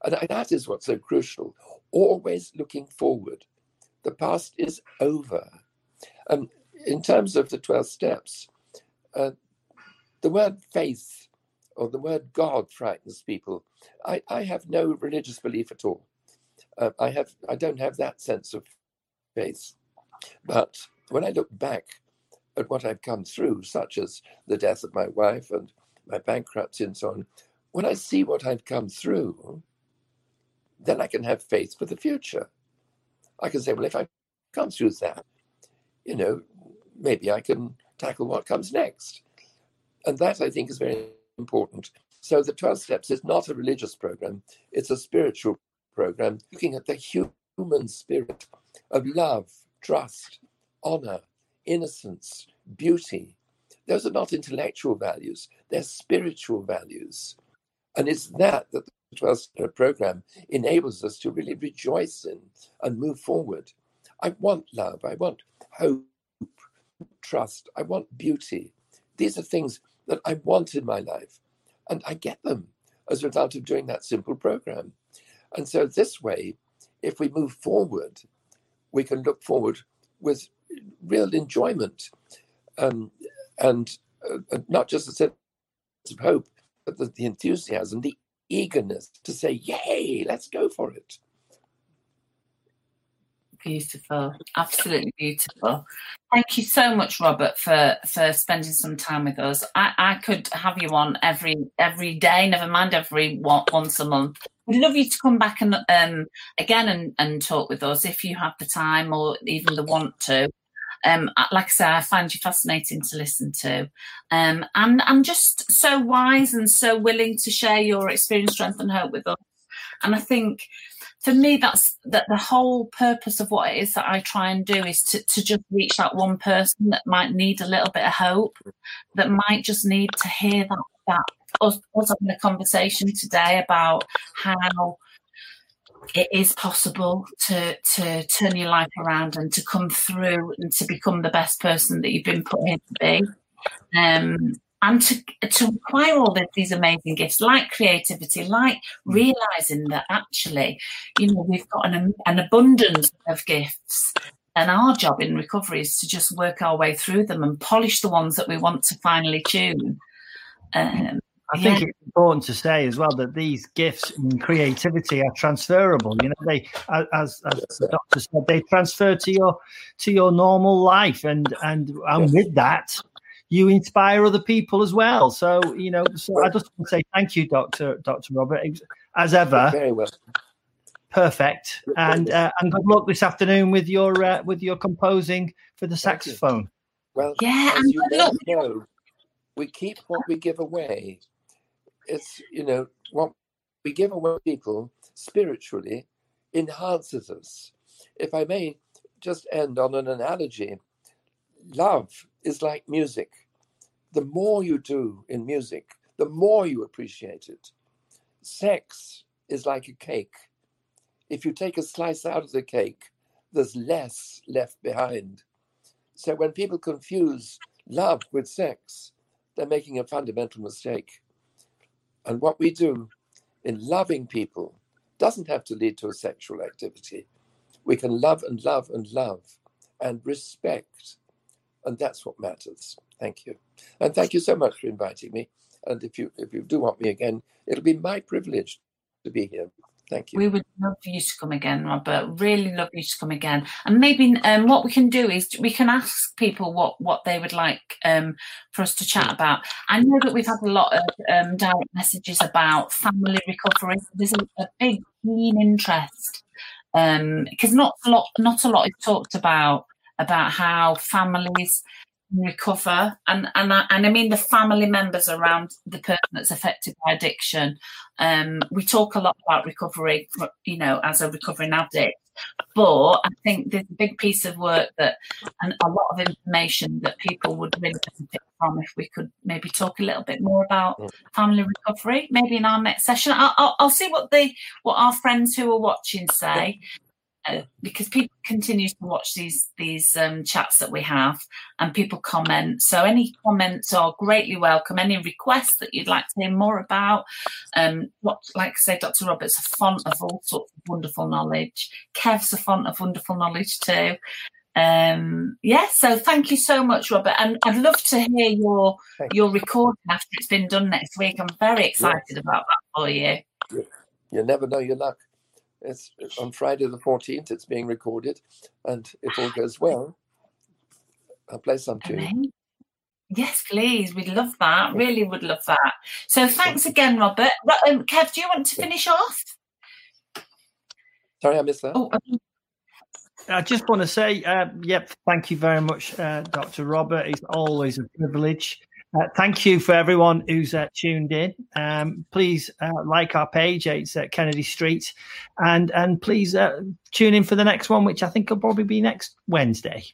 And that is what's so crucial. Always looking forward. The past is over. Um, in terms of the 12 steps, uh, the word faith or the word God frightens people. I, I have no religious belief at all. Uh, I have I don't have that sense of faith. But when I look back at what I've come through, such as the death of my wife and my bankruptcy and so on, when I see what I've come through, then I can have faith for the future. I can say, well, if I come through that, you know, maybe I can tackle what comes next. And that I think is very important. So the 12 steps is not a religious program, it's a spiritual program looking at the human spirit of love, trust, honor, innocence, beauty. Those are not intellectual values, they're spiritual values. And it's that that the 12 step program enables us to really rejoice in and move forward. I want love, I want hope, trust, I want beauty. These are things that I want in my life, and I get them as a result of doing that simple program. And so, this way, if we move forward, we can look forward with real enjoyment um, and uh, not just a sense of hope, but the, the enthusiasm, the eagerness to say, Yay, let's go for it. Beautiful, absolutely beautiful. Thank you so much, Robert, for for spending some time with us. I, I could have you on every every day, never mind every one, once a month. We'd love you to come back and um, again and, and talk with us if you have the time or even the want to. Um, like I say, I find you fascinating to listen to, um, and and just so wise and so willing to share your experience, strength, and hope with us. And I think for me, that's that the whole purpose of what it is that I try and do is to, to just reach that one person that might need a little bit of hope, that might just need to hear that that us, us having a conversation today about how it is possible to to turn your life around and to come through and to become the best person that you've been put here to be. Um, and to, to acquire all of these amazing gifts like creativity like mm. realizing that actually you know we've got an, an abundance of gifts and our job in recovery is to just work our way through them and polish the ones that we want to finally tune um, I think yeah. it's important to say as well that these gifts and creativity are transferable. You know, they, as as the doctor said, they transfer to your to your normal life, and and and with that, you inspire other people as well. So you know, so I just want to say thank you, Doctor Doctor Robert, as ever. Very well. Perfect, and uh, and good luck this afternoon with your uh, with your composing for the saxophone. Well, yeah, as you know, we keep what we give away. It's you know what we give away people spiritually enhances us. If I may just end on an analogy, love is like music. The more you do in music, the more you appreciate it. Sex is like a cake. If you take a slice out of the cake, there's less left behind. So when people confuse love with sex, they're making a fundamental mistake. And what we do in loving people doesn't have to lead to a sexual activity. We can love and love and love and respect and that's what matters. Thank you, and thank you so much for inviting me. And if you if you do want me again, it'll be my privilege to be here. Thank you. We would love for you to come again, Robert. Really love you to come again. And maybe um, what we can do is we can ask people what what they would like um, for us to chat about. I know that we've had a lot of um, direct messages about family recovery. There's a, a big keen interest because um, not a lot not a lot is talked about about how families recover. And and I, and I mean the family members around the person that's affected by addiction. Um, we talk a lot about recovery you know as a recovering addict. But I think there's a big piece of work that and a lot of information that people would really benefit from if we could maybe talk a little bit more about mm. family recovery maybe in our next session. I'll, I'll, I'll see what the what our friends who are watching say uh, because people continue to watch these these um, chats that we have and people comment. So any comments are greatly welcome. Any requests that you'd like to hear more about um, what like i say dr robert's a font of all sorts of wonderful knowledge. Kev's a font of wonderful knowledge too. Um yeah so thank you so much robert and i'd love to hear your your recording after it's been done next week. I'm very excited yeah. about that for you. You never know your luck it's on Friday the 14th. It's being recorded, and if all goes well, I'll play some to you. Yes, please. We'd love that. Really would love that. So thanks again, Robert. Um, Kev, do you want to finish off? Sorry, I missed that. Oh, um, I just want to say, uh, yep, thank you very much, uh, Dr. Robert. It's always a privilege. Uh, thank you for everyone who's uh, tuned in. Um, please uh, like our page. It's at Kennedy Street, and and please uh, tune in for the next one, which I think will probably be next Wednesday.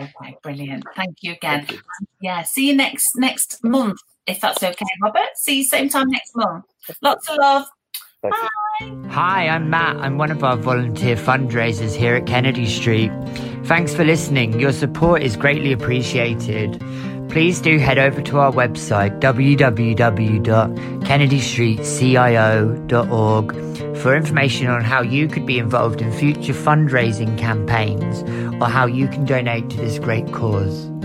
Okay, brilliant. Thank you again. Thank you. Yeah, see you next next month if that's okay, Robert. See you same time next month. Lots of love. Bye. Hi, I'm Matt. I'm one of our volunteer fundraisers here at Kennedy Street. Thanks for listening. Your support is greatly appreciated. Please do head over to our website www.kennedystreetcio.org for information on how you could be involved in future fundraising campaigns or how you can donate to this great cause.